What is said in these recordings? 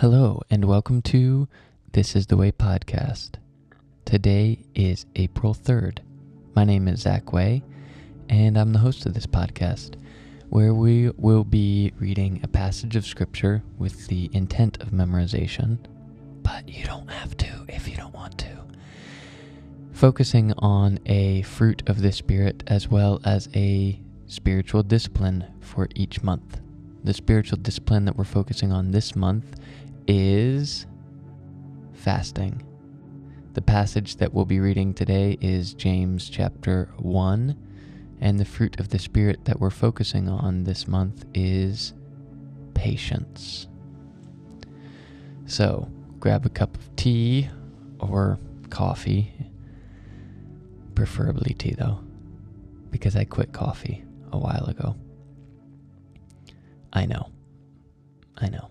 Hello, and welcome to This is the Way podcast. Today is April 3rd. My name is Zach Way, and I'm the host of this podcast, where we will be reading a passage of Scripture with the intent of memorization, but you don't have to if you don't want to. Focusing on a fruit of the Spirit as well as a spiritual discipline for each month. The spiritual discipline that we're focusing on this month is fasting. The passage that we'll be reading today is James chapter 1, and the fruit of the Spirit that we're focusing on this month is patience. So, grab a cup of tea or coffee, preferably tea though, because I quit coffee a while ago. I know. I know.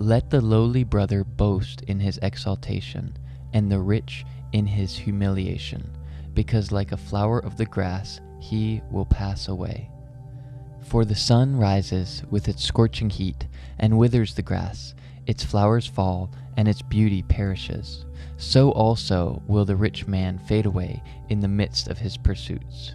Let the lowly brother boast in his exaltation, and the rich in his humiliation, because like a flower of the grass he will pass away. For the sun rises with its scorching heat, and withers the grass, its flowers fall, and its beauty perishes. So also will the rich man fade away in the midst of his pursuits.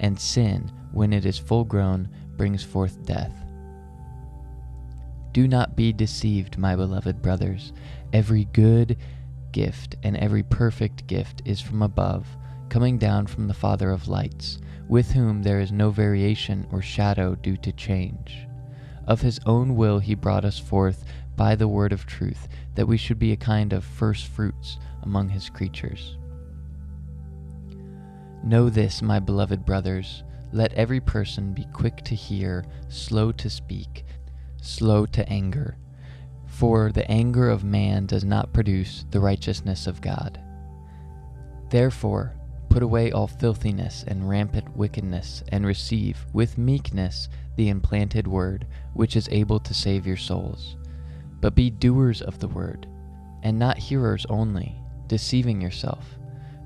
and sin, when it is full grown, brings forth death. Do not be deceived, my beloved brothers. Every good gift and every perfect gift is from above, coming down from the Father of lights, with whom there is no variation or shadow due to change. Of his own will he brought us forth by the word of truth, that we should be a kind of first fruits among his creatures. Know this, my beloved brothers. Let every person be quick to hear, slow to speak, slow to anger. For the anger of man does not produce the righteousness of God. Therefore, put away all filthiness and rampant wickedness, and receive with meekness the implanted word, which is able to save your souls. But be doers of the word, and not hearers only, deceiving yourself.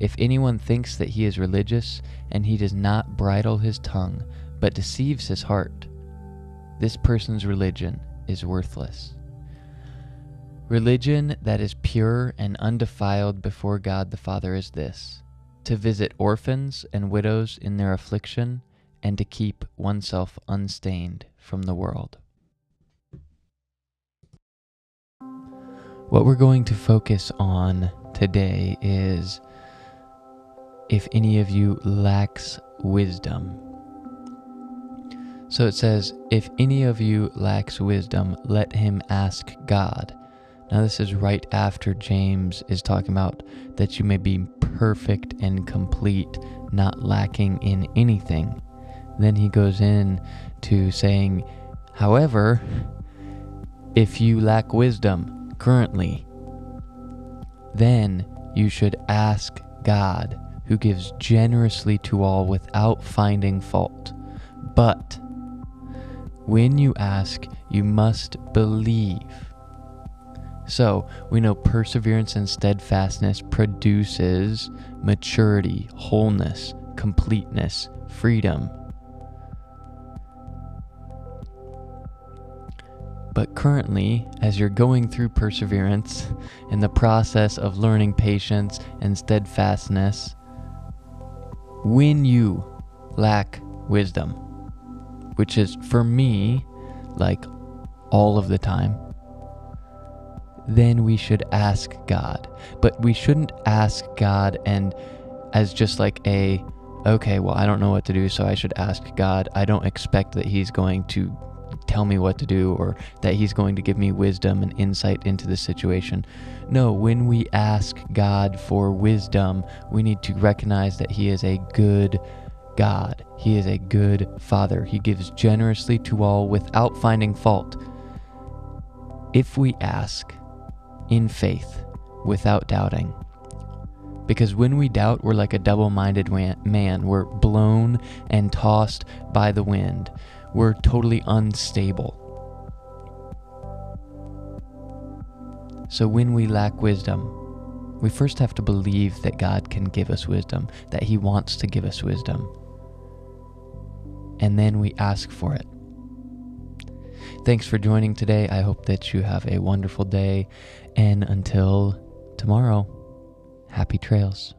If anyone thinks that he is religious and he does not bridle his tongue, but deceives his heart, this person's religion is worthless. Religion that is pure and undefiled before God the Father is this to visit orphans and widows in their affliction, and to keep oneself unstained from the world. What we're going to focus on today is if any of you lacks wisdom. So it says, if any of you lacks wisdom, let him ask God. Now, this is right after James is talking about that you may be perfect and complete, not lacking in anything. Then he goes in to saying, however, if you lack wisdom currently, then you should ask God, who gives generously to all without finding fault. But when you ask, you must believe. So, we know perseverance and steadfastness produces maturity, wholeness, completeness, freedom. But currently, as you're going through perseverance in the process of learning patience and steadfastness, when you lack wisdom, which is for me like all of the time, then we should ask God. But we shouldn't ask God and as just like a, okay, well, I don't know what to do, so I should ask God. I don't expect that He's going to tell me what to do or that He's going to give me wisdom and insight into the situation. No, when we ask God for wisdom, we need to recognize that He is a good God. He is a good Father. He gives generously to all without finding fault. If we ask in faith without doubting, because when we doubt, we're like a double minded man. We're blown and tossed by the wind. We're totally unstable. So when we lack wisdom, we first have to believe that God can give us wisdom, that He wants to give us wisdom. And then we ask for it. Thanks for joining today. I hope that you have a wonderful day. And until tomorrow, happy trails.